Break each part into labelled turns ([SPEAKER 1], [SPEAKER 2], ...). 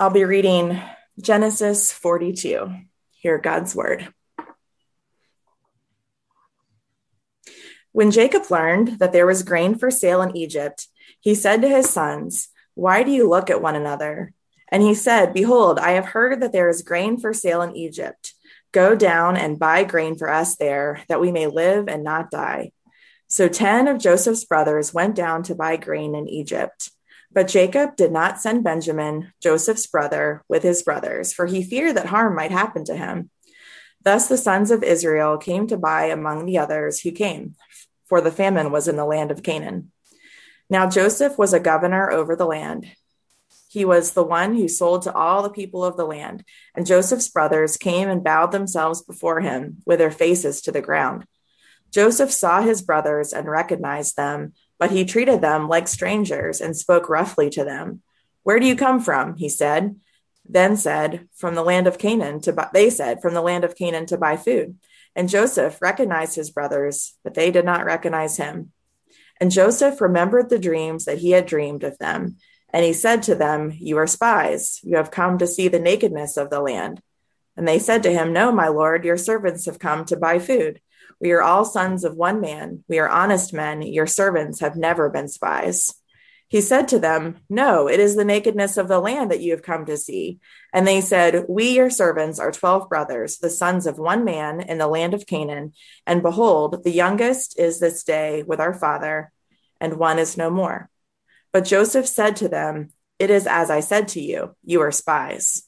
[SPEAKER 1] I'll be reading Genesis 42. Hear God's word. When Jacob learned that there was grain for sale in Egypt, he said to his sons, Why do you look at one another? And he said, Behold, I have heard that there is grain for sale in Egypt. Go down and buy grain for us there, that we may live and not die. So ten of Joseph's brothers went down to buy grain in Egypt. But Jacob did not send Benjamin, Joseph's brother, with his brothers, for he feared that harm might happen to him. Thus the sons of Israel came to buy among the others who came, for the famine was in the land of Canaan. Now Joseph was a governor over the land. He was the one who sold to all the people of the land, and Joseph's brothers came and bowed themselves before him with their faces to the ground. Joseph saw his brothers and recognized them but he treated them like strangers and spoke roughly to them. Where do you come from? He said. Then said, From the land of Canaan to buy, they said, From the land of Canaan to buy food. And Joseph recognized his brothers, but they did not recognize him. And Joseph remembered the dreams that he had dreamed of them. And he said to them, You are spies. You have come to see the nakedness of the land. And they said to him, No, my lord, your servants have come to buy food. We are all sons of one man. We are honest men. Your servants have never been spies. He said to them, No, it is the nakedness of the land that you have come to see. And they said, We, your servants, are twelve brothers, the sons of one man in the land of Canaan. And behold, the youngest is this day with our father, and one is no more. But Joseph said to them, It is as I said to you, you are spies.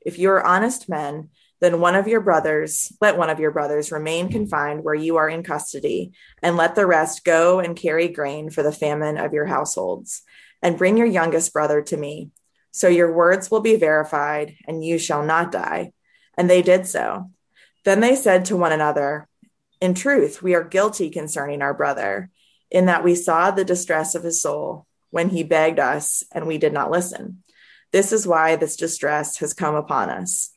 [SPEAKER 1] if you are honest men, then one of your brothers, let one of your brothers remain confined where you are in custody, and let the rest go and carry grain for the famine of your households. And bring your youngest brother to me. So your words will be verified, and you shall not die. And they did so. Then they said to one another, In truth, we are guilty concerning our brother, in that we saw the distress of his soul when he begged us, and we did not listen. This is why this distress has come upon us.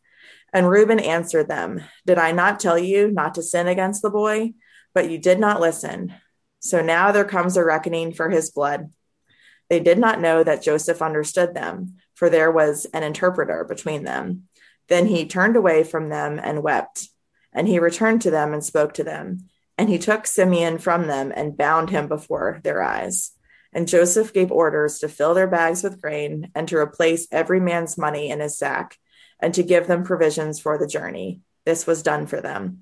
[SPEAKER 1] And Reuben answered them, Did I not tell you not to sin against the boy? But you did not listen. So now there comes a reckoning for his blood. They did not know that Joseph understood them, for there was an interpreter between them. Then he turned away from them and wept. And he returned to them and spoke to them. And he took Simeon from them and bound him before their eyes. And Joseph gave orders to fill their bags with grain and to replace every man's money in his sack and to give them provisions for the journey. This was done for them.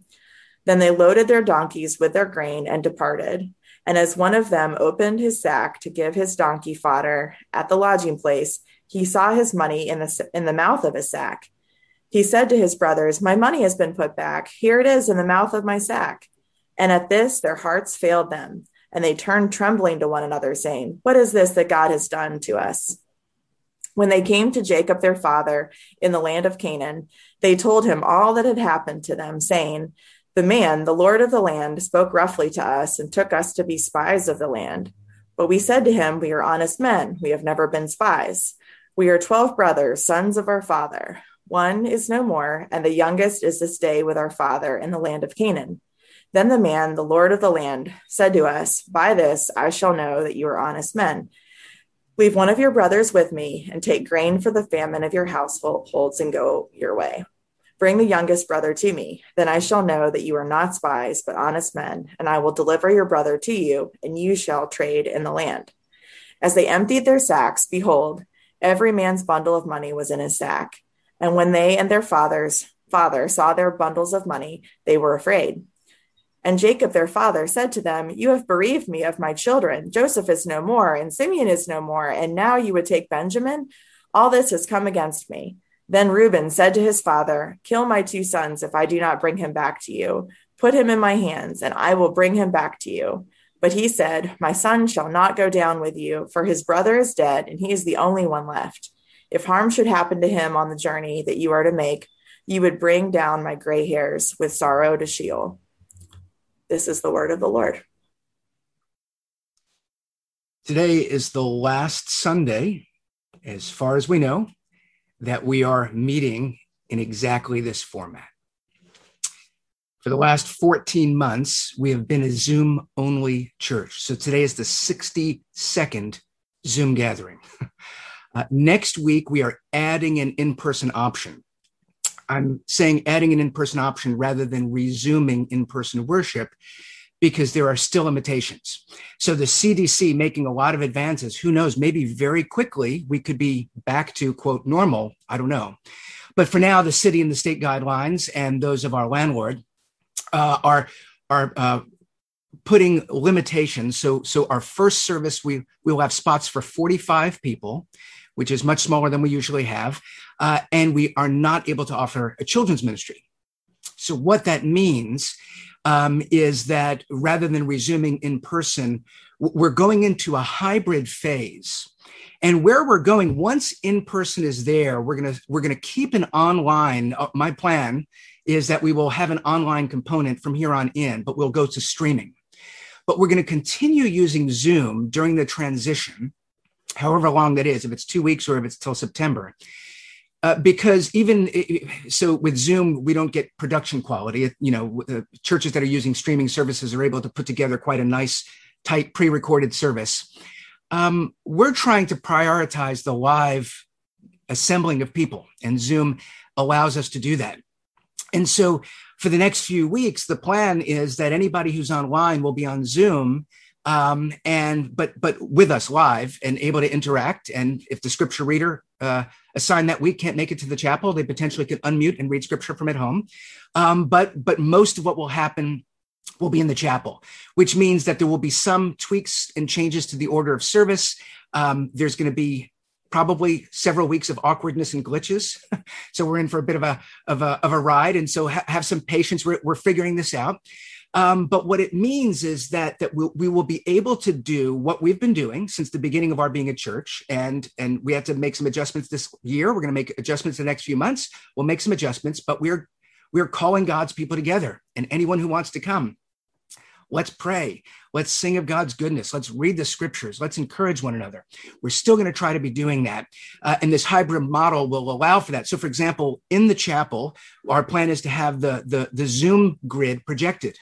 [SPEAKER 1] Then they loaded their donkeys with their grain and departed. And as one of them opened his sack to give his donkey fodder at the lodging place, he saw his money in the, in the mouth of his sack. He said to his brothers, My money has been put back. Here it is in the mouth of my sack. And at this, their hearts failed them and they turned trembling to one another, saying, What is this that God has done to us? When they came to Jacob their father in the land of Canaan, they told him all that had happened to them, saying, The man, the Lord of the land, spoke roughly to us and took us to be spies of the land. But we said to him, We are honest men. We have never been spies. We are 12 brothers, sons of our father. One is no more, and the youngest is this day with our father in the land of Canaan. Then the man, the Lord of the land, said to us, By this I shall know that you are honest men. Leave one of your brothers with me, and take grain for the famine of your households, and go your way. Bring the youngest brother to me. Then I shall know that you are not spies, but honest men, and I will deliver your brother to you, and you shall trade in the land. As they emptied their sacks, behold, every man's bundle of money was in his sack. And when they and their fathers father saw their bundles of money, they were afraid. And Jacob their father said to them, You have bereaved me of my children. Joseph is no more, and Simeon is no more, and now you would take Benjamin? All this has come against me. Then Reuben said to his father, Kill my two sons if I do not bring him back to you. Put him in my hands, and I will bring him back to you. But he said, My son shall not go down with you, for his brother is dead, and he is the only one left. If harm should happen to him on the journey that you are to make, you would bring down my gray hairs with sorrow to Sheol. This is the word of the Lord.
[SPEAKER 2] Today is the last Sunday, as far as we know, that we are meeting in exactly this format. For the last 14 months, we have been a Zoom only church. So today is the 62nd Zoom gathering. Uh, next week, we are adding an in person option. I'm saying adding an in person option rather than resuming in person worship because there are still limitations. So the CDC making a lot of advances, who knows, maybe very quickly we could be back to quote normal. I don't know. But for now, the city and the state guidelines and those of our landlord uh, are, are uh, putting limitations. So, so our first service, we, we will have spots for 45 people which is much smaller than we usually have. Uh, and we are not able to offer a children's ministry. So, what that means um, is that rather than resuming in person, we're going into a hybrid phase. And where we're going, once in person is there, we're gonna we're gonna keep an online. Uh, my plan is that we will have an online component from here on in, but we'll go to streaming. But we're going to continue using Zoom during the transition however long that is, if it's two weeks or if it's till September. Uh, because even so with zoom we don't get production quality. You know the churches that are using streaming services are able to put together quite a nice tight pre-recorded service. Um, we're trying to prioritize the live assembling of people and zoom allows us to do that. And so for the next few weeks the plan is that anybody who's online will be on zoom um, and but but with us live and able to interact. And if the scripture reader uh, assigned that week can't make it to the chapel, they potentially could unmute and read scripture from at home. Um, but but most of what will happen will be in the chapel, which means that there will be some tweaks and changes to the order of service. Um, there's going to be probably several weeks of awkwardness and glitches. so we're in for a bit of a of a, of a ride, and so ha- have some patience. We're, we're figuring this out. Um, but what it means is that that we'll, we will be able to do what we've been doing since the beginning of our being a church, and and we have to make some adjustments this year. We're going to make adjustments the next few months. We'll make some adjustments, but we're we're calling God's people together, and anyone who wants to come. Let's pray. Let's sing of God's goodness. Let's read the scriptures. Let's encourage one another. We're still going to try to be doing that. Uh, and this hybrid model will allow for that. So, for example, in the chapel, our plan is to have the, the, the Zoom grid projected.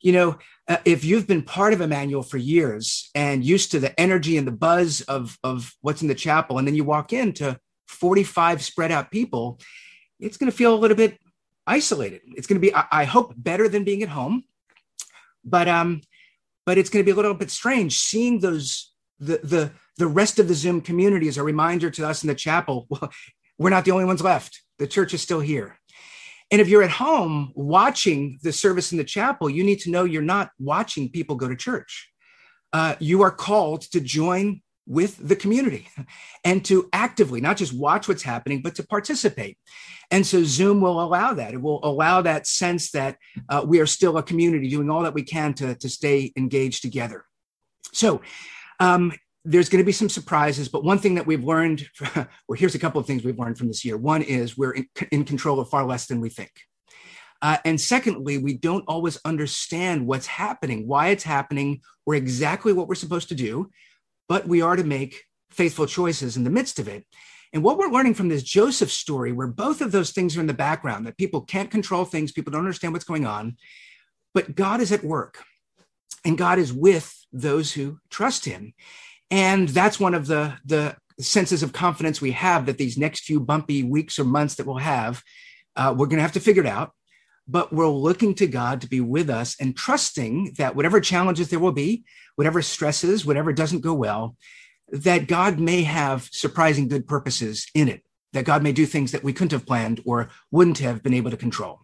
[SPEAKER 2] You know, uh, if you've been part of Emmanuel for years and used to the energy and the buzz of, of what's in the chapel, and then you walk into 45 spread out people, it's going to feel a little bit isolated. It's going to be, I, I hope, better than being at home but um, but it's going to be a little bit strange seeing those the the the rest of the Zoom community as a reminder to us in the chapel. Well, we're not the only ones left. The church is still here. And if you're at home watching the service in the chapel, you need to know you're not watching people go to church. Uh, you are called to join with the community and to actively not just watch what's happening, but to participate. And so Zoom will allow that. It will allow that sense that uh, we are still a community doing all that we can to, to stay engaged together. So, um, there's going to be some surprises, but one thing that we've learned, or here's a couple of things we've learned from this year. One is we're in, in control of far less than we think. Uh, and secondly, we don't always understand what's happening, why it's happening, or exactly what we're supposed to do but we are to make faithful choices in the midst of it. And what we're learning from this Joseph story, where both of those things are in the background, that people can't control things, people don't understand what's going on, but God is at work and God is with those who trust him. And that's one of the, the senses of confidence we have that these next few bumpy weeks or months that we'll have, uh, we're going to have to figure it out. But we're looking to God to be with us and trusting that whatever challenges there will be, whatever stresses, whatever doesn't go well, that God may have surprising good purposes in it, that God may do things that we couldn't have planned or wouldn't have been able to control.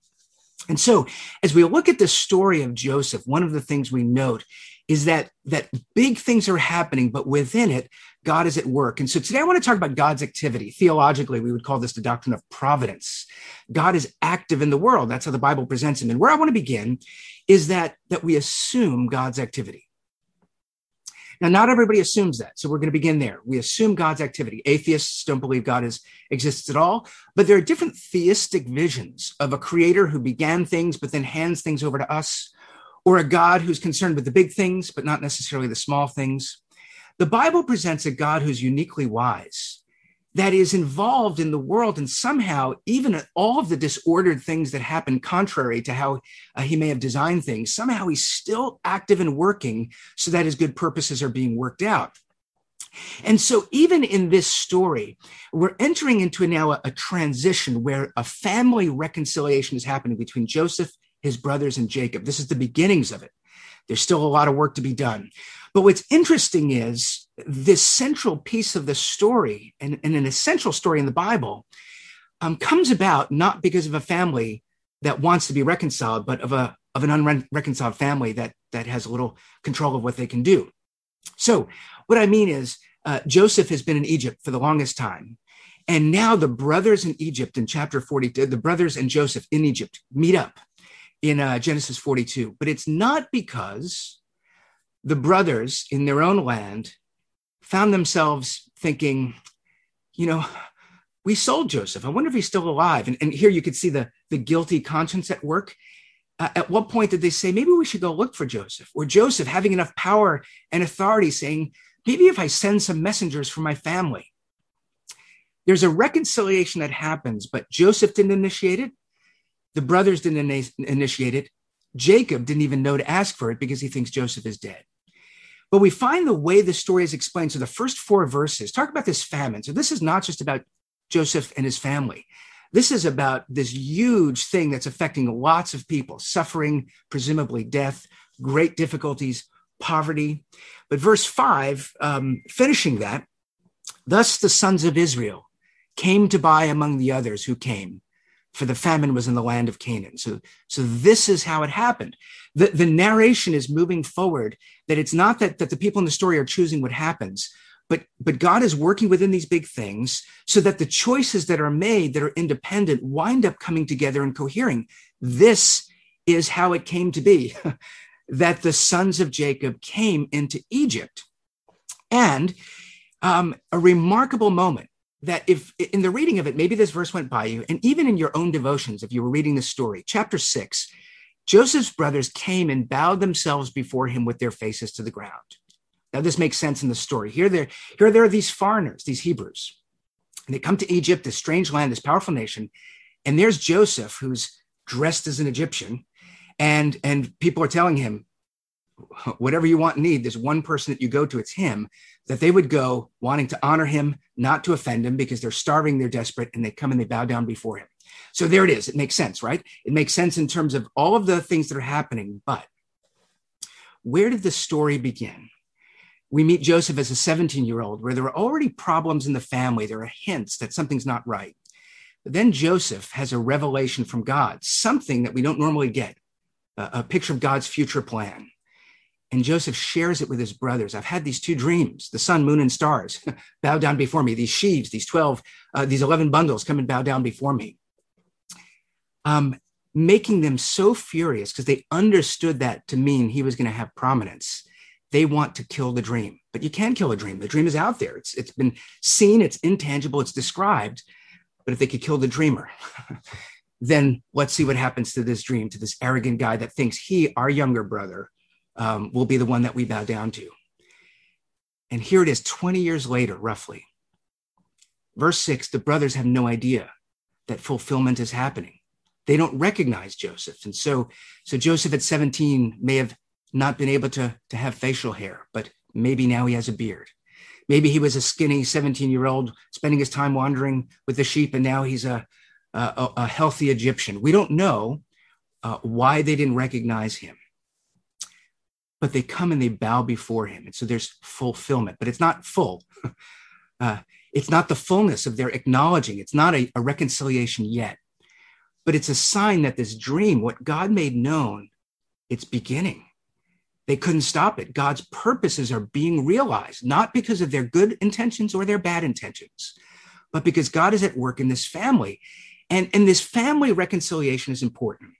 [SPEAKER 2] And so, as we look at the story of Joseph, one of the things we note is that that big things are happening, but within it, God is at work. And so today I want to talk about God's activity. Theologically, we would call this the doctrine of providence. God is active in the world. That's how the Bible presents him. And where I want to begin is that that we assume God's activity Now, not everybody assumes that. So we're going to begin there. We assume God's activity. Atheists don't believe God is, exists at all, but there are different theistic visions of a creator who began things, but then hands things over to us, or a God who's concerned with the big things, but not necessarily the small things. The Bible presents a God who's uniquely wise that is involved in the world and somehow even all of the disordered things that happen contrary to how uh, he may have designed things somehow he's still active and working so that his good purposes are being worked out. And so even in this story we're entering into now a, a transition where a family reconciliation is happening between joseph his brothers and jacob. This is the beginnings of it. There's still a lot of work to be done but what's interesting is this central piece of the story and, and an essential story in the Bible um, comes about not because of a family that wants to be reconciled, but of a of an unreconciled family that that has a little control of what they can do. So what I mean is uh, Joseph has been in Egypt for the longest time. And now the brothers in Egypt in chapter 42, the brothers and Joseph in Egypt meet up in uh, Genesis 42. But it's not because the brothers in their own land found themselves thinking, you know, we sold Joseph. I wonder if he's still alive. And, and here you could see the, the guilty conscience at work. Uh, at what point did they say, maybe we should go look for Joseph? Or Joseph having enough power and authority saying, maybe if I send some messengers for my family. There's a reconciliation that happens, but Joseph didn't initiate it. The brothers didn't initiate it. Jacob didn't even know to ask for it because he thinks Joseph is dead. But we find the way the story is explained. So the first four verses talk about this famine. So this is not just about Joseph and his family. This is about this huge thing that's affecting lots of people, suffering, presumably death, great difficulties, poverty. But verse five, um, finishing that, thus the sons of Israel came to buy among the others who came for the famine was in the land of Canaan. So, so this is how it happened. The, the narration is moving forward that it's not that, that the people in the story are choosing what happens, but, but God is working within these big things so that the choices that are made that are independent wind up coming together and cohering. This is how it came to be that the sons of Jacob came into Egypt. And um, a remarkable moment that if in the reading of it, maybe this verse went by you, and even in your own devotions, if you were reading the story, chapter six, Joseph's brothers came and bowed themselves before him with their faces to the ground. Now, this makes sense in the story. Here, there, here there are these foreigners, these Hebrews, and they come to Egypt, this strange land, this powerful nation, and there's Joseph, who's dressed as an Egyptian, and and people are telling him, whatever you want and need, there's one person that you go to, it's him, that they would go wanting to honor him, not to offend him because they're starving, they're desperate, and they come and they bow down before him. So there it is. It makes sense, right? It makes sense in terms of all of the things that are happening. But where did the story begin? We meet Joseph as a 17 year old, where there are already problems in the family. There are hints that something's not right. But then Joseph has a revelation from God, something that we don't normally get a, a picture of God's future plan. And Joseph shares it with his brothers. I've had these two dreams the sun, moon, and stars bow down before me. These sheaves, these 12, uh, these 11 bundles come and bow down before me. Um, making them so furious because they understood that to mean he was going to have prominence. They want to kill the dream, but you can kill a dream. The dream is out there. It's, it's been seen, it's intangible, it's described. But if they could kill the dreamer, then let's see what happens to this dream, to this arrogant guy that thinks he, our younger brother, um, will be the one that we bow down to. And here it is 20 years later, roughly. Verse six the brothers have no idea that fulfillment is happening. They don't recognize Joseph. And so, so Joseph at 17 may have not been able to, to have facial hair, but maybe now he has a beard. Maybe he was a skinny 17 year old spending his time wandering with the sheep, and now he's a, a, a healthy Egyptian. We don't know uh, why they didn't recognize him but they come and they bow before him. And so there's fulfillment, but it's not full. Uh, it's not the fullness of their acknowledging. It's not a, a reconciliation yet, but it's a sign that this dream, what God made known, it's beginning. They couldn't stop it. God's purposes are being realized, not because of their good intentions or their bad intentions, but because God is at work in this family. And, and this family reconciliation is important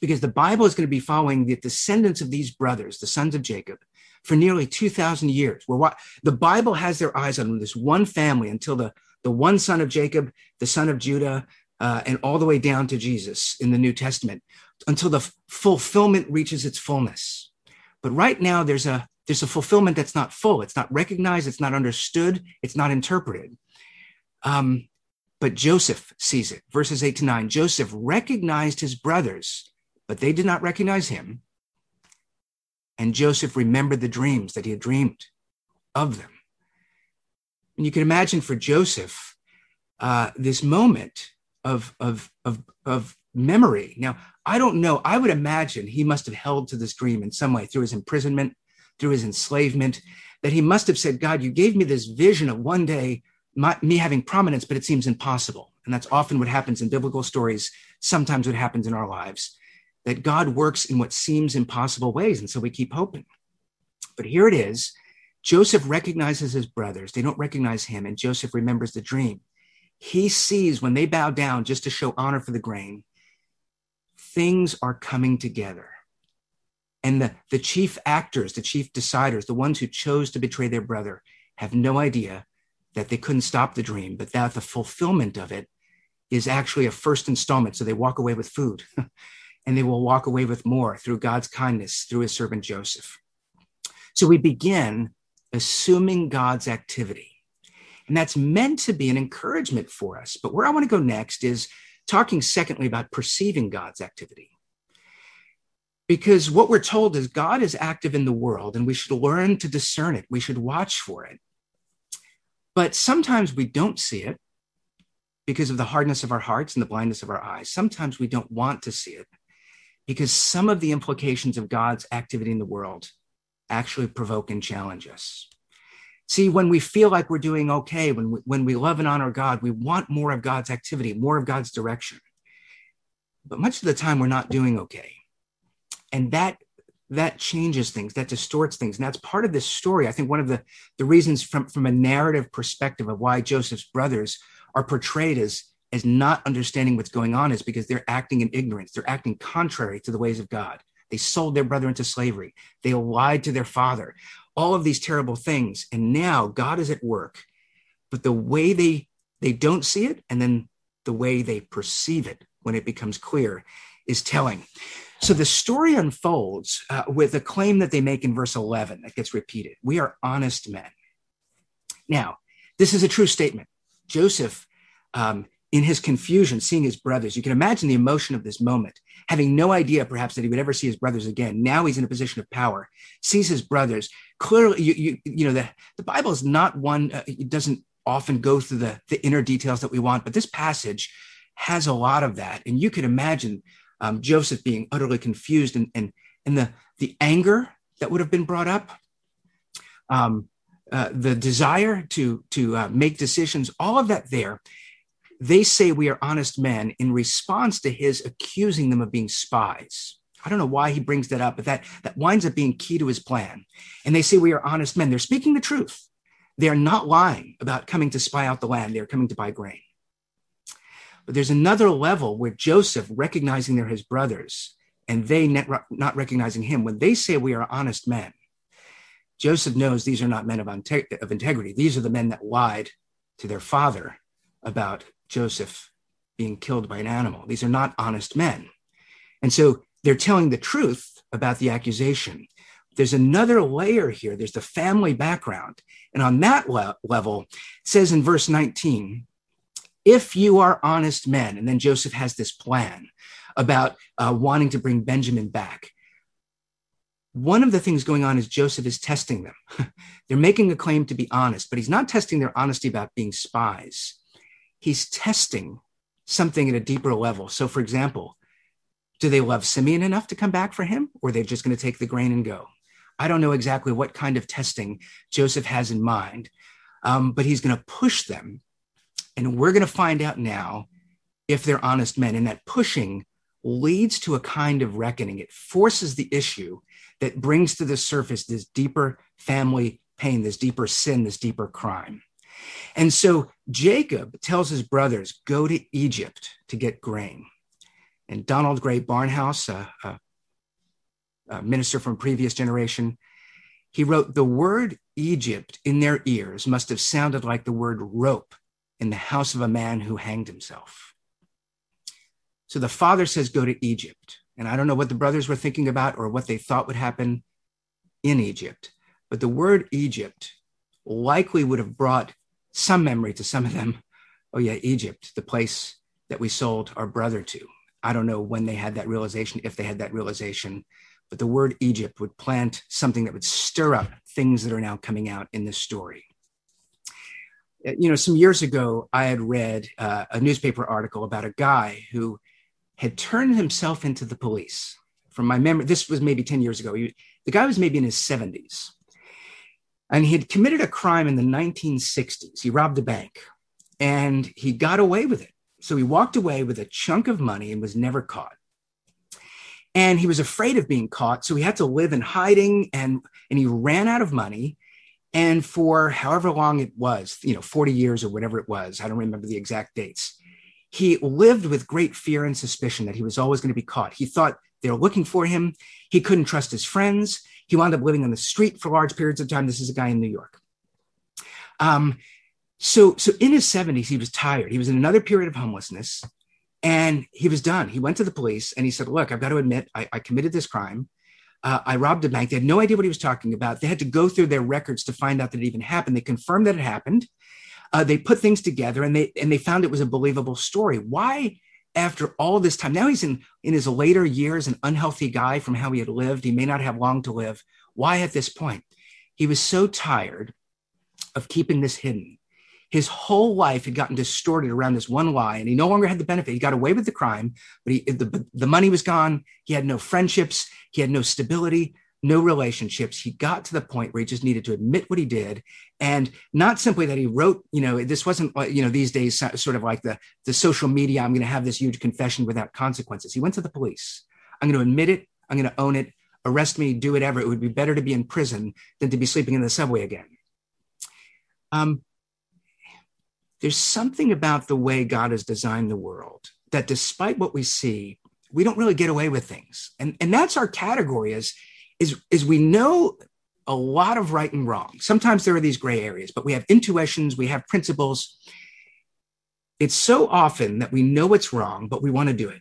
[SPEAKER 2] because the Bible is going to be following the descendants of these brothers, the sons of Jacob, for nearly 2,000 years. Where the Bible has their eyes on this one family until the, the one son of Jacob, the son of Judah, uh, and all the way down to Jesus in the New Testament, until the f- fulfillment reaches its fullness. But right now, there's a there's a fulfillment that's not full. It's not recognized. It's not understood. It's not interpreted. Um, but Joseph sees it. Verses eight to nine. Joseph recognized his brothers, but they did not recognize him. And Joseph remembered the dreams that he had dreamed of them. And you can imagine for Joseph uh, this moment of, of, of, of memory. Now, I don't know. I would imagine he must have held to this dream in some way through his imprisonment, through his enslavement, that he must have said, God, you gave me this vision of one day my, me having prominence, but it seems impossible. And that's often what happens in biblical stories, sometimes what happens in our lives, that God works in what seems impossible ways. And so we keep hoping. But here it is Joseph recognizes his brothers, they don't recognize him, and Joseph remembers the dream. He sees when they bow down just to show honor for the grain, things are coming together. And the, the chief actors, the chief deciders, the ones who chose to betray their brother, have no idea that they couldn't stop the dream, but that the fulfillment of it is actually a first installment. So they walk away with food and they will walk away with more through God's kindness through his servant Joseph. So we begin assuming God's activity. And that's meant to be an encouragement for us. But where I want to go next is talking, secondly, about perceiving God's activity. Because what we're told is God is active in the world and we should learn to discern it. We should watch for it. But sometimes we don't see it because of the hardness of our hearts and the blindness of our eyes. Sometimes we don't want to see it because some of the implications of God's activity in the world actually provoke and challenge us. See, when we feel like we're doing okay, when we, when we love and honor God, we want more of God's activity, more of God's direction. But much of the time, we're not doing okay. And that that changes things that distorts things and that's part of this story i think one of the the reasons from from a narrative perspective of why joseph's brothers are portrayed as as not understanding what's going on is because they're acting in ignorance. They're acting contrary to the ways of god. They sold their brother into slavery. They lied to their father. All of these terrible things. And now god is at work. But the way they they don't see it and then the way they perceive it when it becomes clear is telling. So the story unfolds uh, with a claim that they make in verse 11 that gets repeated. We are honest men. Now, this is a true statement. Joseph, um, in his confusion, seeing his brothers, you can imagine the emotion of this moment, having no idea perhaps that he would ever see his brothers again. Now he's in a position of power, sees his brothers. Clearly, you, you, you know, the, the Bible is not one, uh, it doesn't often go through the, the inner details that we want, but this passage has a lot of that. And you could imagine um, Joseph being utterly confused and, and, and the, the anger that would have been brought up, um, uh, the desire to, to uh, make decisions, all of that there. They say we are honest men in response to his accusing them of being spies. I don't know why he brings that up, but that, that winds up being key to his plan. And they say we are honest men. They're speaking the truth. They are not lying about coming to spy out the land. They're coming to buy grain. But there's another level where Joseph, recognizing they're his brothers, and they not recognizing him, when they say we are honest men, Joseph knows these are not men of, of integrity. These are the men that lied to their father about Joseph being killed by an animal. These are not honest men. And so they're telling the truth about the accusation. There's another layer here. There's the family background. And on that le- level, it says in verse 19, if you are honest men, and then Joseph has this plan about uh, wanting to bring Benjamin back. One of the things going on is Joseph is testing them. They're making a claim to be honest, but he's not testing their honesty about being spies. He's testing something at a deeper level. So, for example, do they love Simeon enough to come back for him, or are they're just going to take the grain and go? I don't know exactly what kind of testing Joseph has in mind, um, but he's going to push them and we're going to find out now if they're honest men. And that pushing leads to a kind of reckoning. It forces the issue that brings to the surface this deeper family pain, this deeper sin, this deeper crime. And so Jacob tells his brothers, go to Egypt to get grain. And Donald Grey Barnhouse, a, a, a minister from previous generation, he wrote, The word Egypt in their ears must have sounded like the word rope in the house of a man who hanged himself. So the father says, Go to Egypt. And I don't know what the brothers were thinking about or what they thought would happen in Egypt, but the word Egypt likely would have brought some memory to some of them. Oh, yeah, Egypt, the place that we sold our brother to. I don't know when they had that realization, if they had that realization, but the word Egypt would plant something that would stir up things that are now coming out in this story. Uh, you know, some years ago, I had read uh, a newspaper article about a guy who had turned himself into the police. From my memory, this was maybe 10 years ago. He, the guy was maybe in his 70s. And he had committed a crime in the 1960s. He robbed a bank and he got away with it. So he walked away with a chunk of money and was never caught. And he was afraid of being caught. So he had to live in hiding and, and he ran out of money. And for however long it was, you know, 40 years or whatever it was, I don't remember the exact dates, he lived with great fear and suspicion that he was always going to be caught. He thought they were looking for him. He couldn't trust his friends. He wound up living on the street for large periods of time. This is a guy in New York. Um, so, so in his 70s, he was tired. He was in another period of homelessness and he was done. He went to the police and he said, Look, I've got to admit, I, I committed this crime. Uh, I robbed a bank. They had no idea what he was talking about. They had to go through their records to find out that it even happened. They confirmed that it happened. Uh, they put things together and they and they found it was a believable story. Why, after all this time, now he's in in his later years, an unhealthy guy from how he had lived. He may not have long to live. Why at this point? He was so tired of keeping this hidden. His whole life had gotten distorted around this one lie, and he no longer had the benefit. He got away with the crime, but he, the, the money was gone. He had no friendships. He had no stability no relationships. He got to the point where he just needed to admit what he did. And not simply that he wrote, you know, this wasn't, you know, these days sort of like the, the social media, I'm going to have this huge confession without consequences. He went to the police. I'm going to admit it. I'm going to own it. Arrest me, do whatever. It would be better to be in prison than to be sleeping in the subway again. Um, there's something about the way God has designed the world that despite what we see, we don't really get away with things. And, and that's our category as is, is we know a lot of right and wrong. Sometimes there are these gray areas, but we have intuitions, we have principles. It's so often that we know what's wrong, but we want to do it.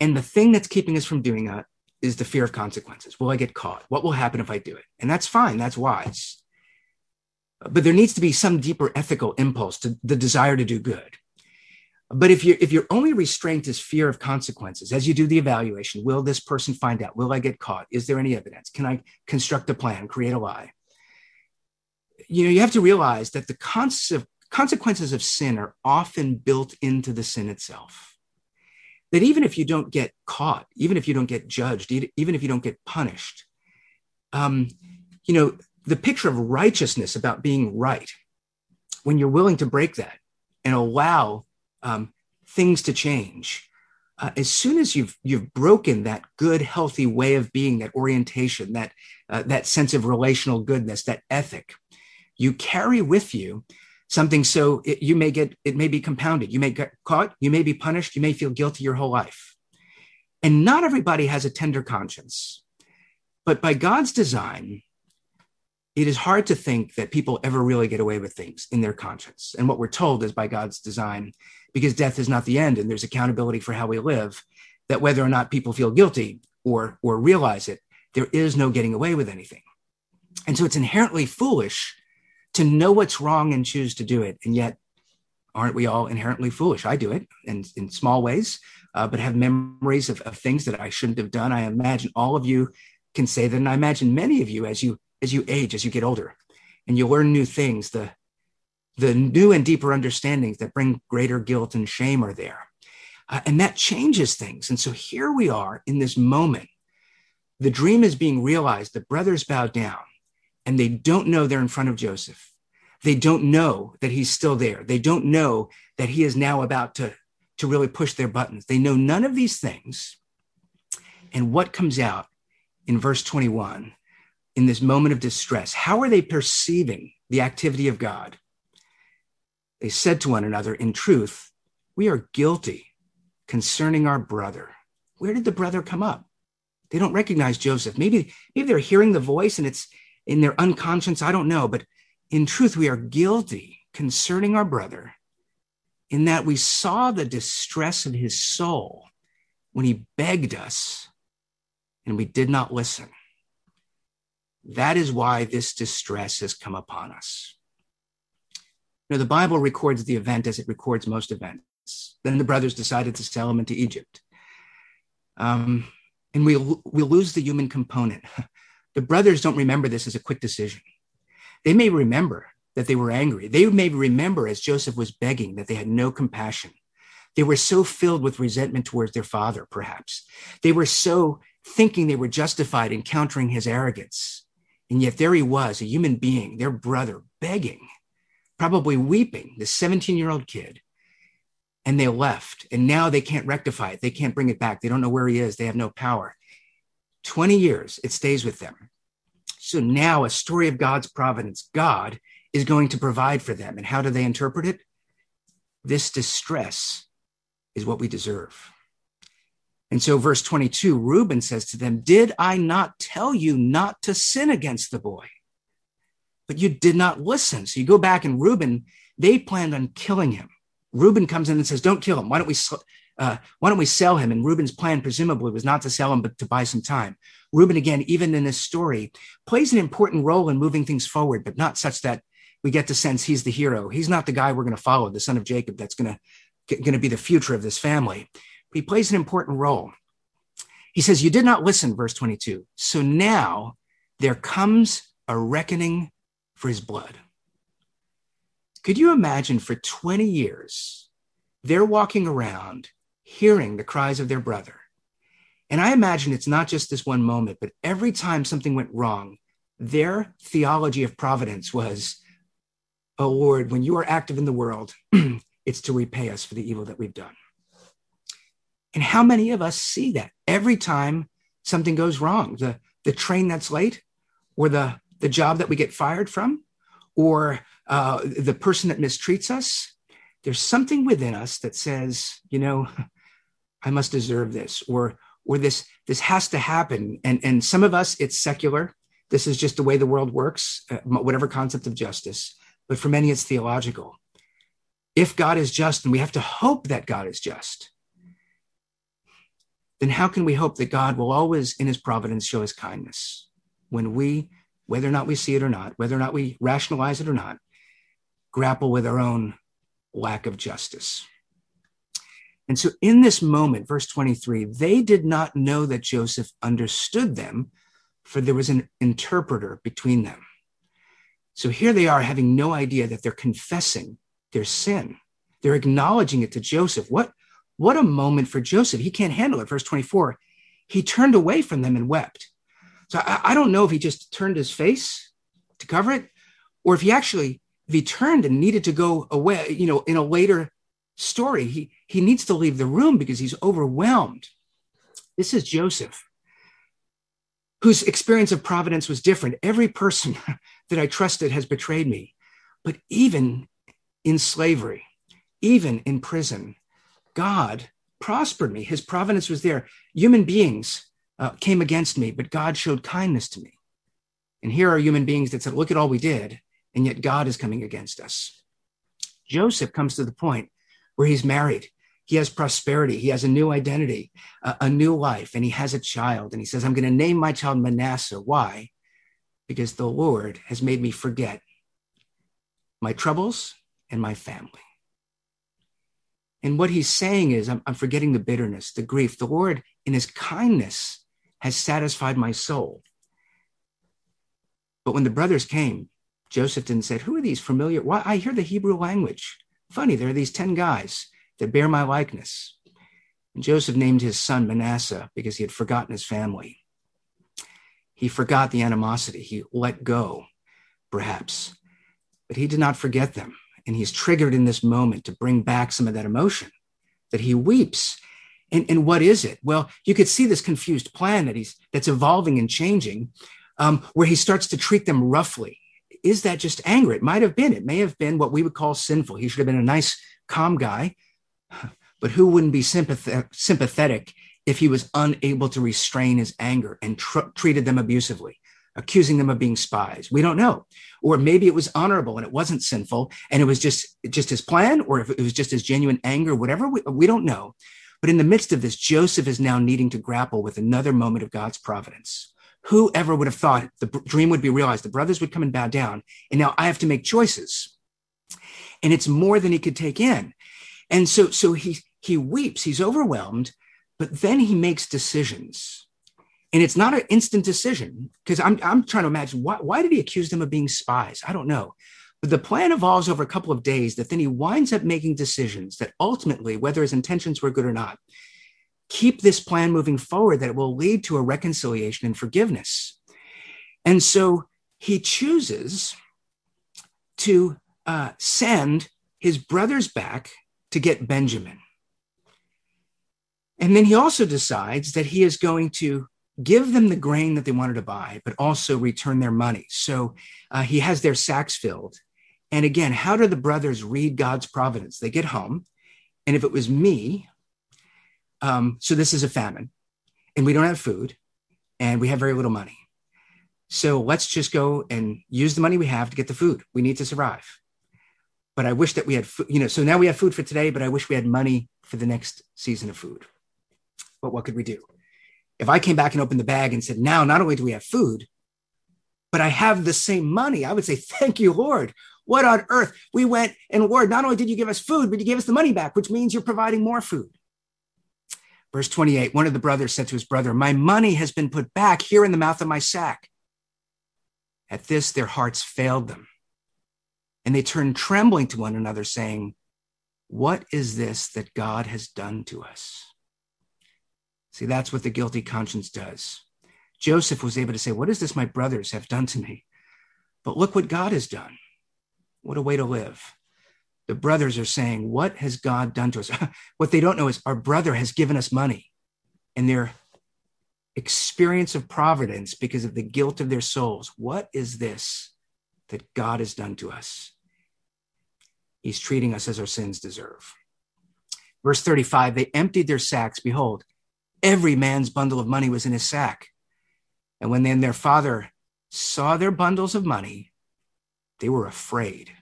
[SPEAKER 2] And the thing that's keeping us from doing that is the fear of consequences. Will I get caught? What will happen if I do it? And that's fine, that's wise. But there needs to be some deeper ethical impulse to the desire to do good. But if you if your only restraint is fear of consequences, as you do the evaluation, will this person find out? Will I get caught? Is there any evidence? Can I construct a plan, create a lie? You know, you have to realize that the consequences of sin are often built into the sin itself. That even if you don't get caught, even if you don't get judged, even if you don't get punished, um, you know, the picture of righteousness about being right, when you're willing to break that and allow um, things to change. Uh, as soon as you've you've broken that good, healthy way of being, that orientation, that uh, that sense of relational goodness, that ethic, you carry with you something. So it, you may get it may be compounded. You may get caught. You may be punished. You may feel guilty your whole life. And not everybody has a tender conscience, but by God's design, it is hard to think that people ever really get away with things in their conscience. And what we're told is by God's design, because death is not the end and there's accountability for how we live, that whether or not people feel guilty or, or realize it, there is no getting away with anything. And so it's inherently foolish to know what's wrong and choose to do it. And yet, aren't we all inherently foolish? I do it in, in small ways, uh, but have memories of, of things that I shouldn't have done. I imagine all of you can say that. And I imagine many of you, as you as you age, as you get older, and you learn new things, the the new and deeper understandings that bring greater guilt and shame are there. Uh, and that changes things. And so here we are in this moment. The dream is being realized. The brothers bow down and they don't know they're in front of Joseph. They don't know that he's still there. They don't know that he is now about to, to really push their buttons. They know none of these things. And what comes out in verse 21 in this moment of distress? How are they perceiving the activity of God? They said to one another, In truth, we are guilty concerning our brother. Where did the brother come up? They don't recognize Joseph. Maybe, maybe they're hearing the voice and it's in their unconscious. I don't know. But in truth, we are guilty concerning our brother in that we saw the distress of his soul when he begged us and we did not listen. That is why this distress has come upon us. You know, the Bible records the event as it records most events. Then the brothers decided to sell him into Egypt. Um, and we we lose the human component. The brothers don't remember this as a quick decision. They may remember that they were angry. They may remember as Joseph was begging that they had no compassion. They were so filled with resentment towards their father, perhaps. They were so thinking they were justified in countering his arrogance. And yet there he was, a human being, their brother, begging, probably weeping, this 17 year old kid. And they left. And now they can't rectify it. They can't bring it back. They don't know where he is. They have no power. 20 years, it stays with them. So now a story of God's providence. God is going to provide for them. And how do they interpret it? This distress is what we deserve. And so, verse 22, Reuben says to them, Did I not tell you not to sin against the boy? But you did not listen. So you go back and Reuben, they planned on killing him. Reuben comes in and says, Don't kill him. Why don't we uh, why don't we sell him? And Reuben's plan, presumably, was not to sell him, but to buy some time. Reuben, again, even in this story, plays an important role in moving things forward, but not such that we get the sense he's the hero. He's not the guy we're going to follow, the son of Jacob, that's going to going to be the future of this family. But he plays an important role. He says, "You did not listen," verse twenty-two. So now there comes a reckoning for his blood. Could you imagine for 20 years, they're walking around hearing the cries of their brother. And I imagine it's not just this one moment, but every time something went wrong, their theology of providence was, Oh Lord, when you are active in the world, it's to repay us for the evil that we've done. And how many of us see that every time something goes wrong? The, the train that's late, or the, the job that we get fired from, or uh, the person that mistreats us. There's something within us that says, you know, I must deserve this, or or this this has to happen. And and some of us, it's secular. This is just the way the world works, uh, whatever concept of justice. But for many, it's theological. If God is just, and we have to hope that God is just, then how can we hope that God will always, in his providence, show his kindness when we, whether or not we see it or not, whether or not we rationalize it or not, grapple with our own lack of justice? And so in this moment, verse 23, they did not know that Joseph understood them, for there was an interpreter between them. So here they are having no idea that they're confessing their sin. They're acknowledging it to Joseph. What, what a moment for Joseph. He can't handle it. Verse 24, he turned away from them and wept. So I, I don't know if he just turned his face to cover it, or if he actually, if he turned and needed to go away, you know, in a later story. He, he needs to leave the room because he's overwhelmed. This is Joseph, whose experience of providence was different. Every person that I trusted has betrayed me. But even in slavery, even in prison, God prospered me. His providence was there. Human beings uh, came against me, but God showed kindness to me. And here are human beings that said, Look at all we did, and yet God is coming against us. Joseph comes to the point where he's married. He has prosperity. He has a new identity, a, a new life, and he has a child. And he says, I'm going to name my child Manasseh. Why? Because the Lord has made me forget my troubles and my family. And what he's saying is, I'm, I'm, forgetting the bitterness, the grief. The Lord, in his kindness, has satisfied my soul. But when the brothers came, Joseph didn't say, Who are these familiar? Why I hear the Hebrew language. Funny, there are these 10 guys that bear my likeness. And Joseph named his son Manasseh because he had forgotten his family. He forgot the animosity. He let go, perhaps, but he did not forget them. And he's triggered in this moment to bring back some of that emotion that he weeps. And, and what is it? Well, you could see this confused plan that he's that's evolving and changing, um, where he starts to treat them roughly is that just anger? It might have been. It may have been what we would call sinful. He should have been a nice, calm guy. But who wouldn't be sympathetic if he was unable to restrain his anger and tr- treated them abusively, accusing them of being spies? We don't know. Or maybe it was honorable and it wasn't sinful and it was just, just his plan, or if it was just his genuine anger, whatever, we, we don't know. But in the midst of this, Joseph is now needing to grapple with another moment of God's providence. Whoever would have thought the dream would be realized, the brothers would come and bow down, and now I have to make choices. And it's more than he could take in. And so, so he, he weeps, he's overwhelmed, but then he makes decisions. And it's not an instant decision because I'm, I'm trying to imagine why, why did he accuse them of being spies? I don't know. But the plan evolves over a couple of days that then he winds up making decisions that ultimately, whether his intentions were good or not, keep this plan moving forward that it will lead to a reconciliation and forgiveness. And so he chooses to uh, send his brothers back to get Benjamin. And then he also decides that he is going to give them the grain that they wanted to buy, but also return their money. So uh, he has their sacks filled. And again, how do the brothers read God's providence? They get home, and if it was me, um, so this is a famine, and we don't have food, and we have very little money. So let's just go and use the money we have to get the food. We need to survive. But I wish that we had, food, you know, so now we have food for today, but I wish we had money for the next season of food. But what could we do? If I came back and opened the bag and said, now not only do we have food, but I have the same money, I would say, thank you, Lord. What on earth? We went and Lord, not only did you give us food, but you gave us the money back, which means you're providing more food. Verse 28 One of the brothers said to his brother, My money has been put back here in the mouth of my sack. At this, their hearts failed them. And they turned trembling to one another, saying, What is this that God has done to us? See, that's what the guilty conscience does. Joseph was able to say, What is this my brothers have done to me? But look what God has done. What a way to live the brothers are saying, What has God done to us? what they don't know is our brother has given us money. And their experience of providence because of the guilt of their souls. What is this that God has done to us? He's treating us as our sins deserve. Verse 35 they emptied their sacks. Behold, every man's bundle of money was in his sack. And when then their father saw their bundles of money, they were afraid.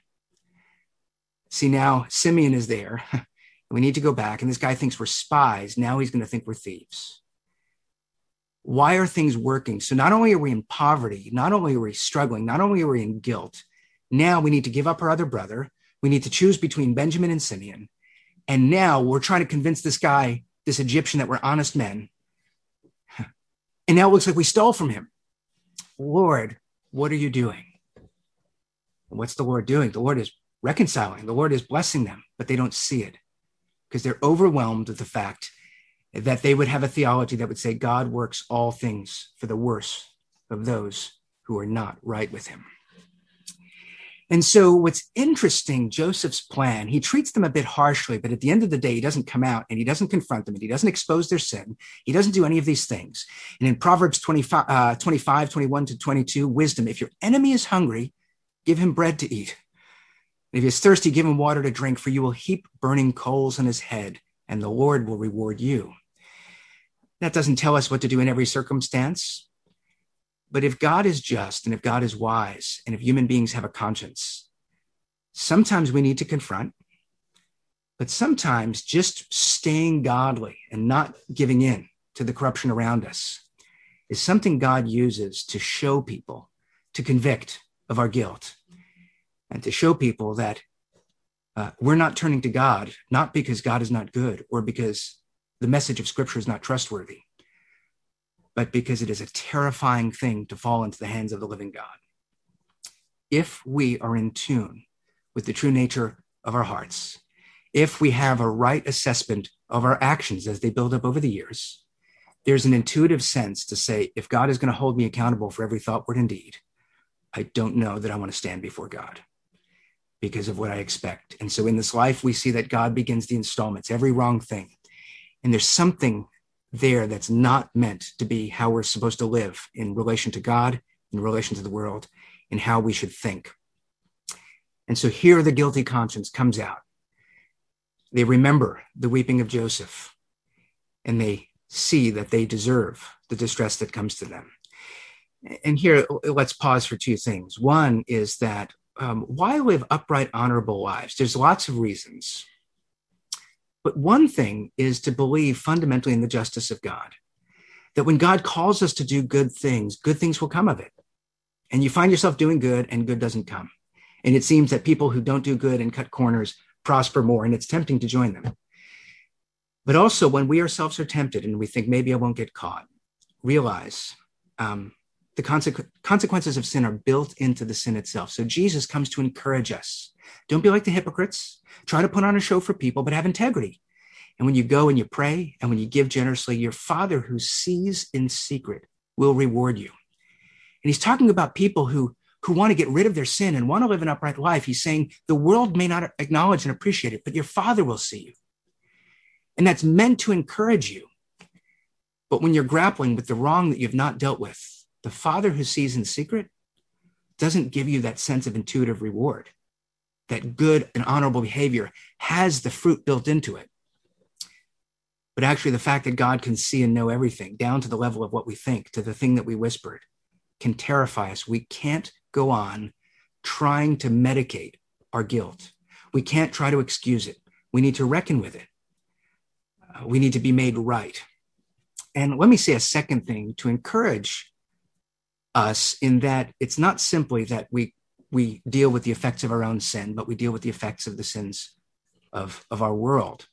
[SPEAKER 2] See, now Simeon is there. we need to go back, and this guy thinks we're spies. Now he's going to think we're thieves. Why are things working? So, not only are we in poverty, not only are we struggling, not only are we in guilt, now we need to give up our other brother. We need to choose between Benjamin and Simeon. And now we're trying to convince this guy, this Egyptian, that we're honest men. And now it looks like we stole from him. Lord, what are you doing? what's the Lord doing? The Lord is reconciling. The Lord is blessing them, but they don't see it because they're overwhelmed with the fact that they would have a theology that would say God works all things for the worse of those who are not right with him. And so, what's interesting, Joseph's plan, he treats them a bit harshly, but at the end of the day, he doesn't come out and he doesn't confront them and he doesn't expose their sin. He doesn't do any of these things. And in Proverbs 25, uh, 25 21 to 22, wisdom, if your enemy is hungry, give him bread to eat. If he is thirsty, give him water to drink, for you will heap burning coals on his head, and the Lord will reward you. That doesn't tell us what to do in every circumstance. But if God is just and if God is wise and if human beings have a conscience, sometimes we need to confront, but sometimes just staying godly and not giving in to the corruption around us is something God uses to show people, to convict of our guilt, and to show people that uh, we're not turning to God, not because God is not good or because the message of Scripture is not trustworthy, but because it is a terrifying thing to fall into the hands of the living God. If we are in tune with the true nature of our hearts, if we have a right assessment of our actions as they build up over the years, there's an intuitive sense to say, if God is going to hold me accountable for every thought, word, and deed, I don't know that I want to stand before God because of what I expect. And so in this life, we see that God begins the installments, every wrong thing. And there's something there that's not meant to be how we're supposed to live in relation to God, in relation to the world, and how we should think. And so here the guilty conscience comes out. They remember the weeping of Joseph and they see that they deserve the distress that comes to them. And here, let's pause for two things. One is that um, why live upright, honorable lives? There's lots of reasons. But one thing is to believe fundamentally in the justice of God, that when God calls us to do good things, good things will come of it. And you find yourself doing good and good doesn't come. And it seems that people who don't do good and cut corners prosper more, and it's tempting to join them. But also, when we ourselves are tempted and we think maybe I won't get caught, realize um, the consequ- consequences of sin are built into the sin itself. So Jesus comes to encourage us. Don't be like the hypocrites. Try to put on a show for people, but have integrity. And when you go and you pray and when you give generously, your Father who sees in secret will reward you. And he's talking about people who who want to get rid of their sin and want to live an upright life. He's saying the world may not acknowledge and appreciate it, but your Father will see you. And that's meant to encourage you. But when you're grappling with the wrong that you've not dealt with, the Father who sees in secret doesn't give you that sense of intuitive reward. That good and honorable behavior has the fruit built into it. But actually, the fact that God can see and know everything, down to the level of what we think, to the thing that we whispered, can terrify us. We can't go on trying to medicate our guilt. We can't try to excuse it. We need to reckon with it. Uh, we need to be made right. And let me say a second thing to encourage us in that it's not simply that we we deal with the effects of our own sin, but we deal with the effects of the sins of, of our world.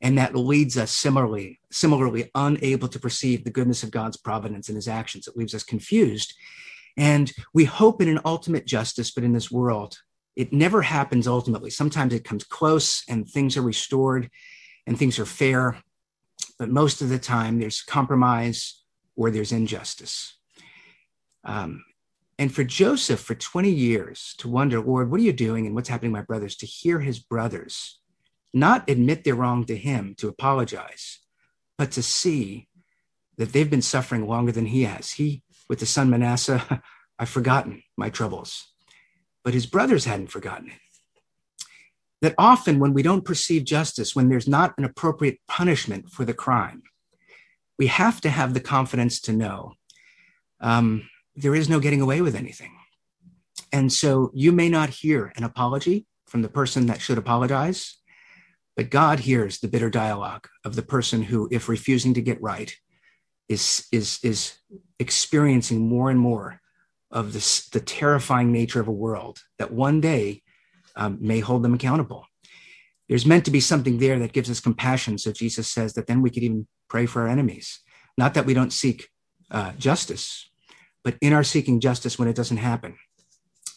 [SPEAKER 2] And that leads us similarly, similarly unable to perceive the goodness of God's providence and his actions. It leaves us confused and we hope in an ultimate justice, but in this world, it never happens ultimately. Sometimes it comes close and things are restored and things are fair. But most of the time, there's compromise or there's injustice. Um, and for Joseph, for 20 years, to wonder, Lord, what are you doing and what's happening to my brothers? To hear his brothers not admit their wrong to him, to apologize, but to see that they've been suffering longer than he has. He with the son Manasseh, I've forgotten my troubles. But his brothers hadn't forgotten it. That often, when we don't perceive justice, when there's not an appropriate punishment for the crime, we have to have the confidence to know um, there is no getting away with anything. And so you may not hear an apology from the person that should apologize, but God hears the bitter dialogue of the person who, if refusing to get right, is is is experiencing more and more of this the terrifying nature of a world that one day um, may hold them accountable. There's meant to be something there that gives us compassion. So jesus says that then we could even pray for our enemies. Not that we don't seek uh, justice but in our seeking justice when it doesn't happen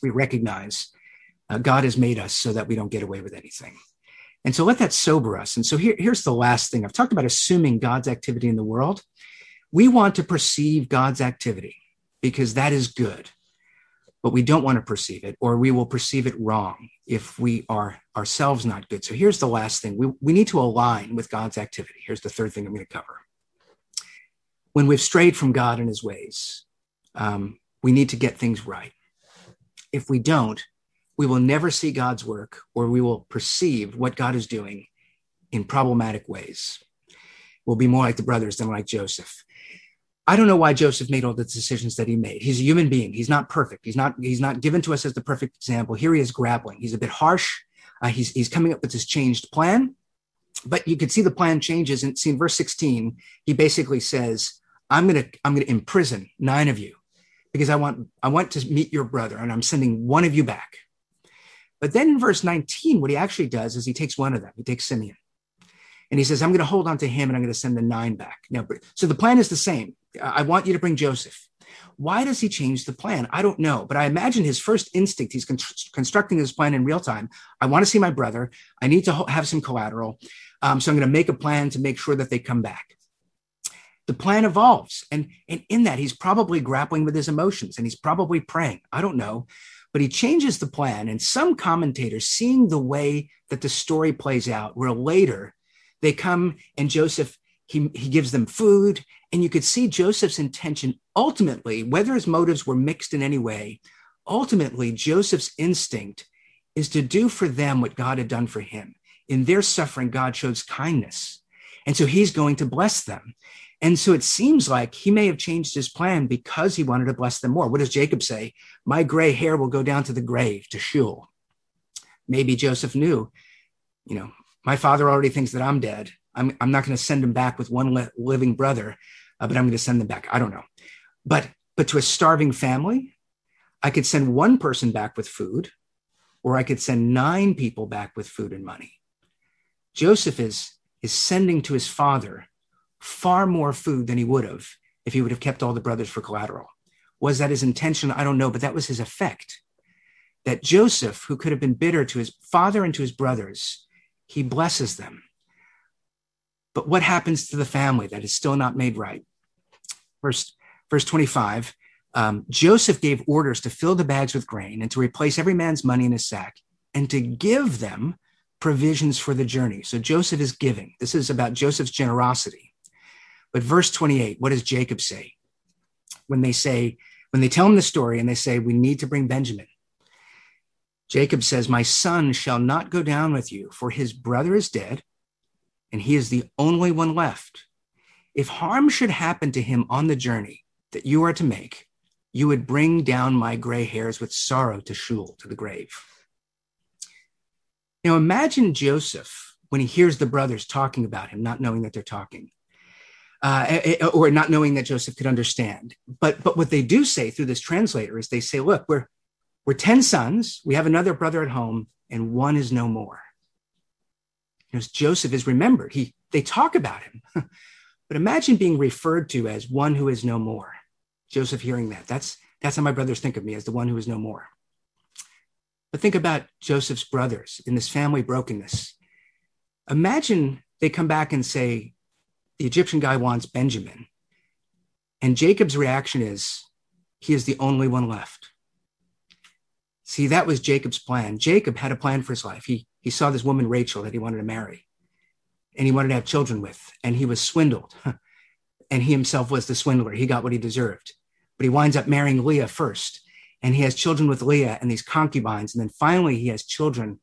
[SPEAKER 2] we recognize uh, god has made us so that we don't get away with anything and so let that sober us and so here, here's the last thing i've talked about assuming god's activity in the world we want to perceive God's activity because that is good, but we don't want to perceive it, or we will perceive it wrong if we are ourselves not good. So here's the last thing we, we need to align with God's activity. Here's the third thing I'm going to cover. When we've strayed from God and his ways, um, we need to get things right. If we don't, we will never see God's work or we will perceive what God is doing in problematic ways. We'll be more like the brothers than like Joseph. I don't know why Joseph made all the decisions that he made. He's a human being. He's not perfect. He's not. He's not given to us as the perfect example. Here he is grappling. He's a bit harsh. Uh, he's he's coming up with this changed plan, but you can see the plan changes. And see in verse sixteen, he basically says, "I'm gonna I'm gonna imprison nine of you because I want I want to meet your brother, and I'm sending one of you back." But then in verse nineteen, what he actually does is he takes one of them. He takes Simeon. And he says, I'm going to hold on to him and I'm going to send the nine back. Now, so the plan is the same. I want you to bring Joseph. Why does he change the plan? I don't know, but I imagine his first instinct, he's con- constructing his plan in real time. I want to see my brother. I need to ho- have some collateral. Um, so I'm going to make a plan to make sure that they come back. The plan evolves. And, and in that, he's probably grappling with his emotions and he's probably praying. I don't know. But he changes the plan. And some commentators, seeing the way that the story plays out, where later they come and Joseph, he, he gives them food. And you could see Joseph's intention ultimately, whether his motives were mixed in any way, ultimately, Joseph's instinct is to do for them what God had done for him, in their suffering, God shows kindness. And so he's going to bless them. And so it seems like he may have changed his plan because he wanted to bless them more. What does Jacob say? My gray hair will go down to the grave, to Sheol. Maybe Joseph knew, you know, my father already thinks that I'm dead. I'm, I'm not going to send him back with one li- living brother, uh, but I'm going to send them back. I don't know. But, but to a starving family, I could send one person back with food, or I could send nine people back with food and money. Joseph is, is sending to his father far more food than he would have if he would have kept all the brothers for collateral. Was that his intention? I don't know, but that was his effect. That Joseph, who could have been bitter to his father and to his brothers, he blesses them. But what happens to the family that is still not made right? Verse, verse 25 um, Joseph gave orders to fill the bags with grain and to replace every man's money in his sack and to give them provisions for the journey. So Joseph is giving. This is about Joseph's generosity. But verse 28, what does Jacob say? When they say, when they tell him the story and they say, we need to bring Benjamin, Jacob says, My son shall not go down with you, for his brother is dead, and he is the only one left. If harm should happen to him on the journey that you are to make, you would bring down my gray hairs with sorrow to Sheol, to the grave. Now imagine Joseph when he hears the brothers talking about him, not knowing that they're talking uh, or not knowing that Joseph could understand. But but what they do say through this translator is they say, "Look, we're we're ten sons. We have another brother at home, and one is no more." You know, Joseph is remembered. He they talk about him, but imagine being referred to as one who is no more. Joseph hearing that. That's that's how my brothers think of me as the one who is no more. But think about Joseph's brothers in this family brokenness. Imagine they come back and say, the Egyptian guy wants Benjamin. And Jacob's reaction is, he is the only one left. See, that was Jacob's plan. Jacob had a plan for his life. He, he saw this woman, Rachel, that he wanted to marry and he wanted to have children with, and he was swindled. and he himself was the swindler. He got what he deserved. But he winds up marrying Leah first, and he has children with Leah and these concubines. And then finally, he has children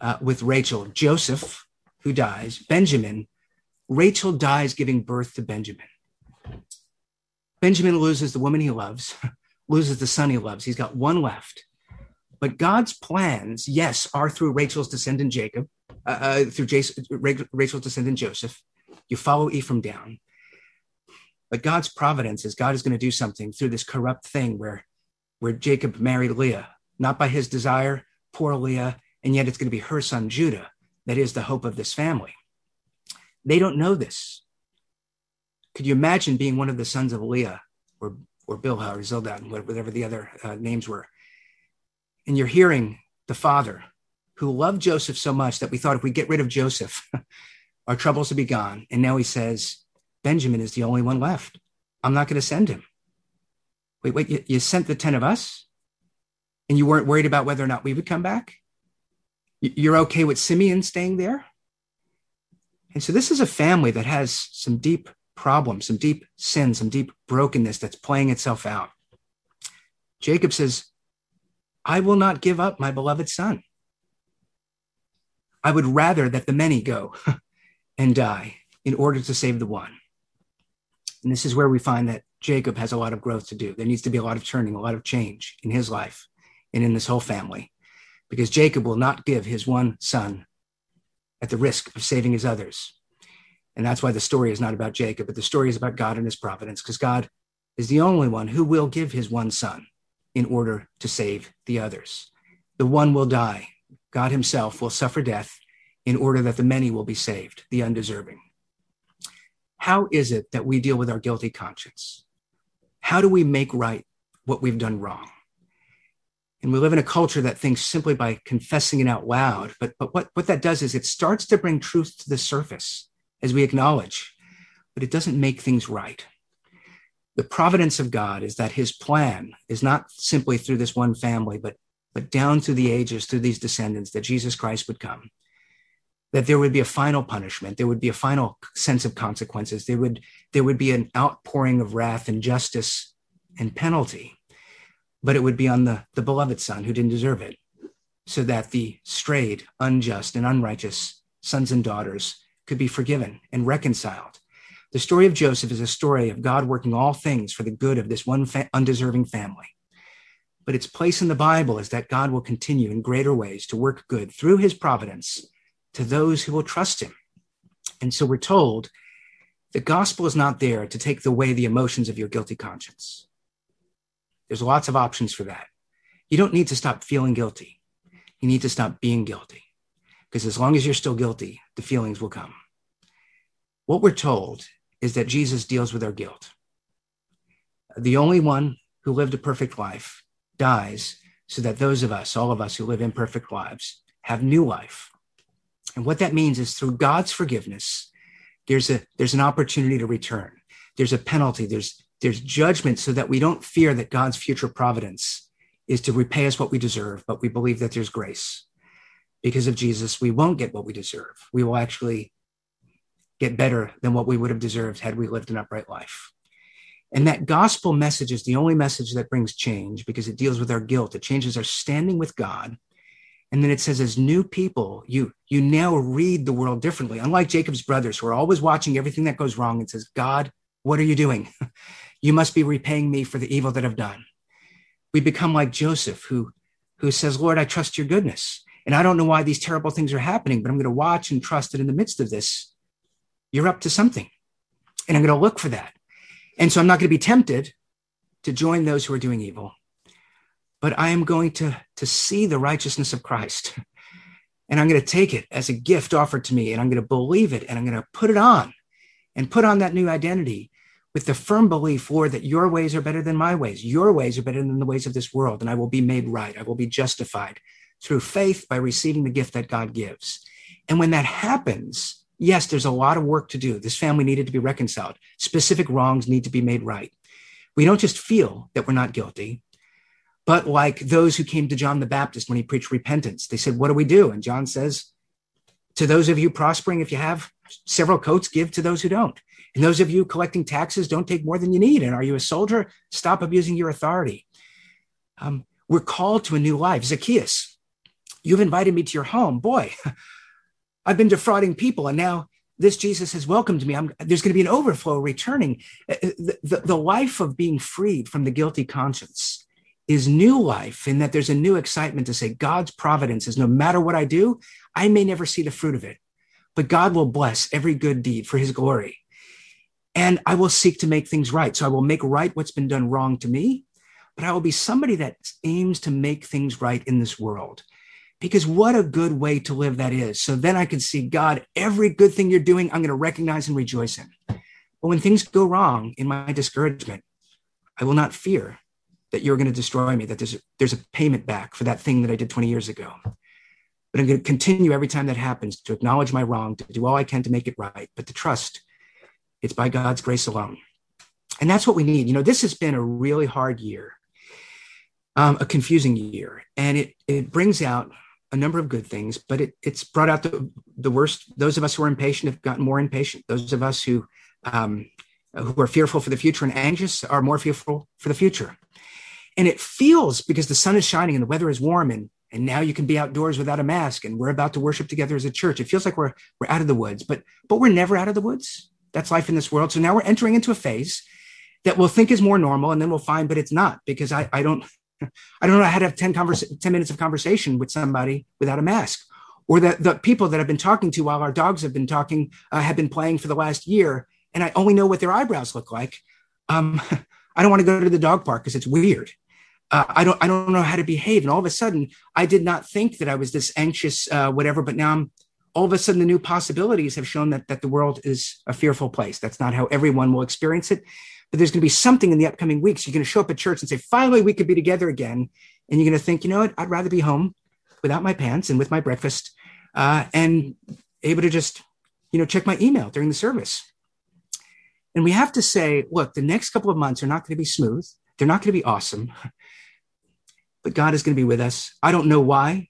[SPEAKER 2] uh, with Rachel, Joseph, who dies, Benjamin, Rachel dies giving birth to Benjamin. Benjamin loses the woman he loves, loses the son he loves. He's got one left. But God's plans, yes, are through Rachel's descendant Jacob, uh, uh, through Jason, Rachel's descendant Joseph. You follow Ephraim down. But God's providence is God is going to do something through this corrupt thing where, where Jacob married Leah, not by his desire, poor Leah, and yet it's going to be her son Judah that is the hope of this family. They don't know this. Could you imagine being one of the sons of Leah or, or Bilhah or Zildad, whatever the other uh, names were? And you're hearing the father who loved Joseph so much that we thought if we get rid of Joseph, our troubles would be gone. And now he says, Benjamin is the only one left. I'm not going to send him. Wait, wait, you, you sent the 10 of us and you weren't worried about whether or not we would come back? You're okay with Simeon staying there? And so this is a family that has some deep problems, some deep sin, some deep brokenness that's playing itself out. Jacob says, I will not give up my beloved son. I would rather that the many go and die in order to save the one. And this is where we find that Jacob has a lot of growth to do. There needs to be a lot of turning, a lot of change in his life and in this whole family, because Jacob will not give his one son at the risk of saving his others. And that's why the story is not about Jacob, but the story is about God and his providence, because God is the only one who will give his one son in order to save the others. The one will die. God himself will suffer death in order that the many will be saved, the undeserving. How is it that we deal with our guilty conscience? How do we make right what we've done wrong? And we live in a culture that thinks simply by confessing it out loud. But, but what, what that does is it starts to bring truth to the surface as we acknowledge, but it doesn't make things right. The providence of God is that his plan is not simply through this one family, but, but down through the ages, through these descendants, that Jesus Christ would come, that there would be a final punishment, there would be a final sense of consequences, there would, there would be an outpouring of wrath and justice and penalty but it would be on the, the beloved son who didn't deserve it, so that the strayed, unjust, and unrighteous sons and daughters could be forgiven and reconciled. The story of Joseph is a story of God working all things for the good of this one fa- undeserving family. But its place in the Bible is that God will continue in greater ways to work good through his providence to those who will trust him. And so we're told the gospel is not there to take away the emotions of your guilty conscience. There's lots of options for that. You don't need to stop feeling guilty. You need to stop being guilty. Because as long as you're still guilty, the feelings will come. What we're told is that Jesus deals with our guilt. The only one who lived a perfect life dies so that those of us, all of us who live imperfect lives, have new life. And what that means is through God's forgiveness, there's a there's an opportunity to return. There's a penalty. There's there's judgment so that we don't fear that God's future providence is to repay us what we deserve, but we believe that there's grace. Because of Jesus, we won't get what we deserve. We will actually get better than what we would have deserved had we lived an upright life. And that gospel message is the only message that brings change because it deals with our guilt. It changes our standing with God. And then it says, as new people, you, you now read the world differently. Unlike Jacob's brothers, who are always watching everything that goes wrong and says, God, what are you doing? you must be repaying me for the evil that I've done. We become like Joseph, who, who says, Lord, I trust your goodness. And I don't know why these terrible things are happening, but I'm going to watch and trust that in the midst of this, you're up to something. And I'm going to look for that. And so I'm not going to be tempted to join those who are doing evil, but I am going to, to see the righteousness of Christ. And I'm going to take it as a gift offered to me, and I'm going to believe it, and I'm going to put it on and put on that new identity with the firm belief, Lord, that your ways are better than my ways. Your ways are better than the ways of this world, and I will be made right. I will be justified through faith by receiving the gift that God gives. And when that happens, yes, there's a lot of work to do. This family needed to be reconciled. Specific wrongs need to be made right. We don't just feel that we're not guilty, but like those who came to John the Baptist when he preached repentance, they said, What do we do? And John says, To those of you prospering, if you have several coats, give to those who don't. And those of you collecting taxes, don't take more than you need. And are you a soldier? Stop abusing your authority. Um, we're called to a new life. Zacchaeus, you've invited me to your home. Boy, I've been defrauding people, and now this Jesus has welcomed me. I'm, there's going to be an overflow returning. Uh, uh, the, the, the life of being freed from the guilty conscience is new life in that there's a new excitement to say God's providence is no matter what I do, I may never see the fruit of it, but God will bless every good deed for his glory. And I will seek to make things right. So I will make right what's been done wrong to me, but I will be somebody that aims to make things right in this world because what a good way to live that is. So then I can see God, every good thing you're doing, I'm going to recognize and rejoice in. But when things go wrong in my discouragement, I will not fear that you're going to destroy me, that there's a, there's a payment back for that thing that I did 20 years ago. But I'm going to continue every time that happens to acknowledge my wrong, to do all I can to make it right, but to trust it's by God's grace alone. And that's what we need. You know, this has been a really hard year, um, a confusing year, and it, it brings out a number of good things, but it, it's brought out the, the worst. Those of us who are impatient have gotten more impatient. Those of us who um, who are fearful for the future and anxious are more fearful for the future. And it feels because the sun is shining and the weather is warm and and now you can be outdoors without a mask and we're about to worship together as a church. It feels like we're we're out of the woods, but but we're never out of the woods. That's life in this world. So now we're entering into a phase that we'll think is more normal and then we'll find, but it's not because I, I don't I don't know how to have 10, converse, 10 minutes of conversation with somebody without a mask. Or that the people that I've been talking to while our dogs have been talking uh, have been playing for the last year, and I only know what their eyebrows look like. Um, I don't want to go to the dog park because it's weird. Uh, I don't I don't know how to behave. And all of a sudden, I did not think that I was this anxious, uh, whatever. But now I'm all of a sudden the new possibilities have shown that that the world is a fearful place. That's not how everyone will experience it but there's going to be something in the upcoming weeks. You're going to show up at church and say, finally, we could be together again. And you're going to think, you know what? I'd rather be home without my pants and with my breakfast uh, and able to just, you know, check my email during the service. And we have to say, look, the next couple of months are not going to be smooth. They're not going to be awesome, but God is going to be with us. I don't know why.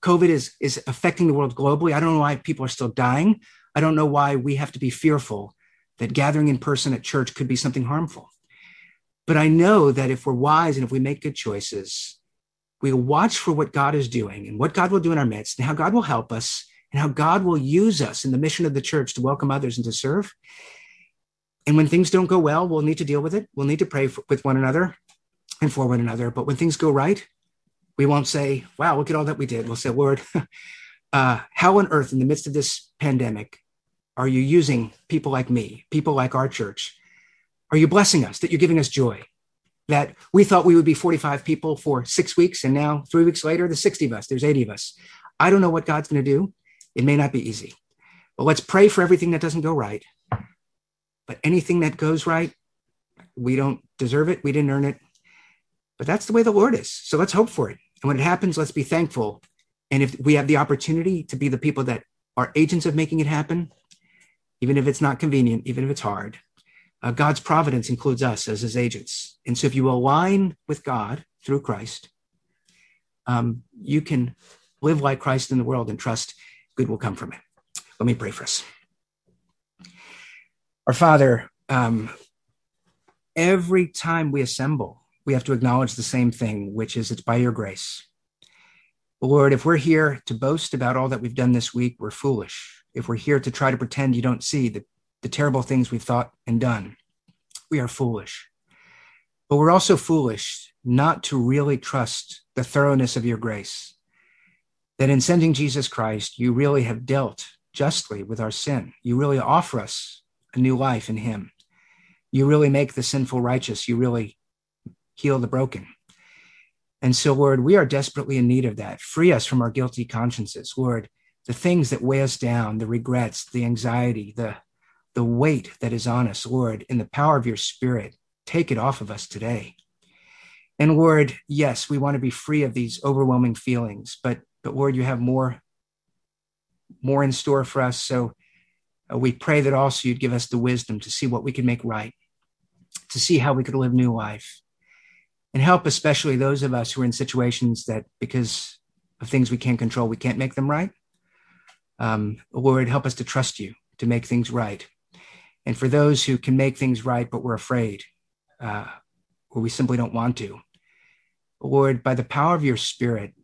[SPEAKER 2] COVID is, is affecting the world globally. I don't know why people are still dying. I don't know why we have to be fearful that gathering in person at church could be something harmful. But I know that if we're wise and if we make good choices, we'll watch for what God is doing and what God will do in our midst and how God will help us and how God will use us in the mission of the church to welcome others and to serve. And when things don't go well, we'll need to deal with it. We'll need to pray for, with one another and for one another. But when things go right, we won't say, wow, look at all that we did. We'll say, Lord, uh, how on earth in the midst of this pandemic are you using people like me, people like our church? Are you blessing us that you're giving us joy? That we thought we would be 45 people for six weeks, and now three weeks later, there's 60 of us, there's 80 of us. I don't know what God's going to do. It may not be easy, but let's pray for everything that doesn't go right. But anything that goes right, we don't deserve it. We didn't earn it. But that's the way the Lord is. So let's hope for it. And when it happens, let's be thankful. And if we have the opportunity to be the people that are agents of making it happen, even if it's not convenient, even if it's hard, uh, God's providence includes us as his agents. And so if you align with God through Christ, um, you can live like Christ in the world and trust good will come from it. Let me pray for us. Our Father, um, every time we assemble, we have to acknowledge the same thing, which is it's by your grace. Lord, if we're here to boast about all that we've done this week, we're foolish. If we're here to try to pretend you don't see the, the terrible things we've thought and done, we are foolish. But we're also foolish not to really trust the thoroughness of your grace. That in sending Jesus Christ, you really have dealt justly with our sin. You really offer us a new life in him. You really make the sinful righteous. You really heal the broken. And so, Lord, we are desperately in need of that. Free us from our guilty consciences, Lord. The things that weigh us down, the regrets, the anxiety, the, the weight that is on us, Lord, in the power of your spirit, take it off of us today. And Lord, yes, we want to be free of these overwhelming feelings, but but Lord, you have more more in store for us. So we pray that also you'd give us the wisdom to see what we can make right, to see how we could live new life, and help especially those of us who are in situations that because of things we can't control, we can't make them right. Um, Lord, help us to trust you to make things right. And for those who can make things right, but we're afraid, uh, or we simply don't want to, Lord, by the power of your Spirit,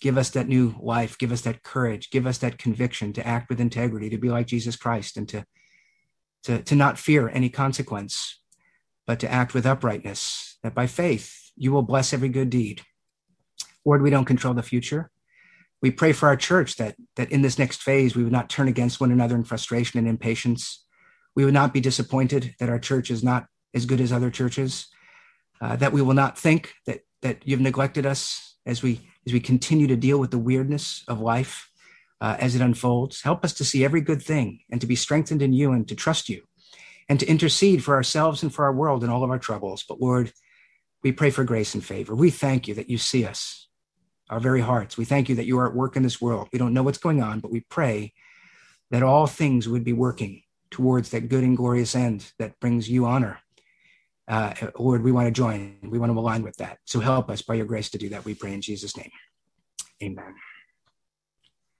[SPEAKER 2] give us that new life, give us that courage, give us that conviction to act with integrity, to be like Jesus Christ, and to to, to not fear any consequence, but to act with uprightness, that by faith you will bless every good deed. Lord, we don't control the future. We pray for our church that, that in this next phase, we would not turn against one another in frustration and impatience. We would not be disappointed that our church is not as good as other churches, uh, that we will not think that, that you've neglected us as we, as we continue to deal with the weirdness of life uh, as it unfolds. Help us to see every good thing and to be strengthened in you and to trust you and to intercede for ourselves and for our world in all of our troubles. But Lord, we pray for grace and favor. We thank you that you see us, our very hearts. We thank you that you are at work in this world. We don't know what's going on, but we pray that all things would be working towards that good and glorious end that brings you honor. Uh, Lord, we want to join. We want to align with that. So help us by your grace to do that. We pray in Jesus' name. Amen.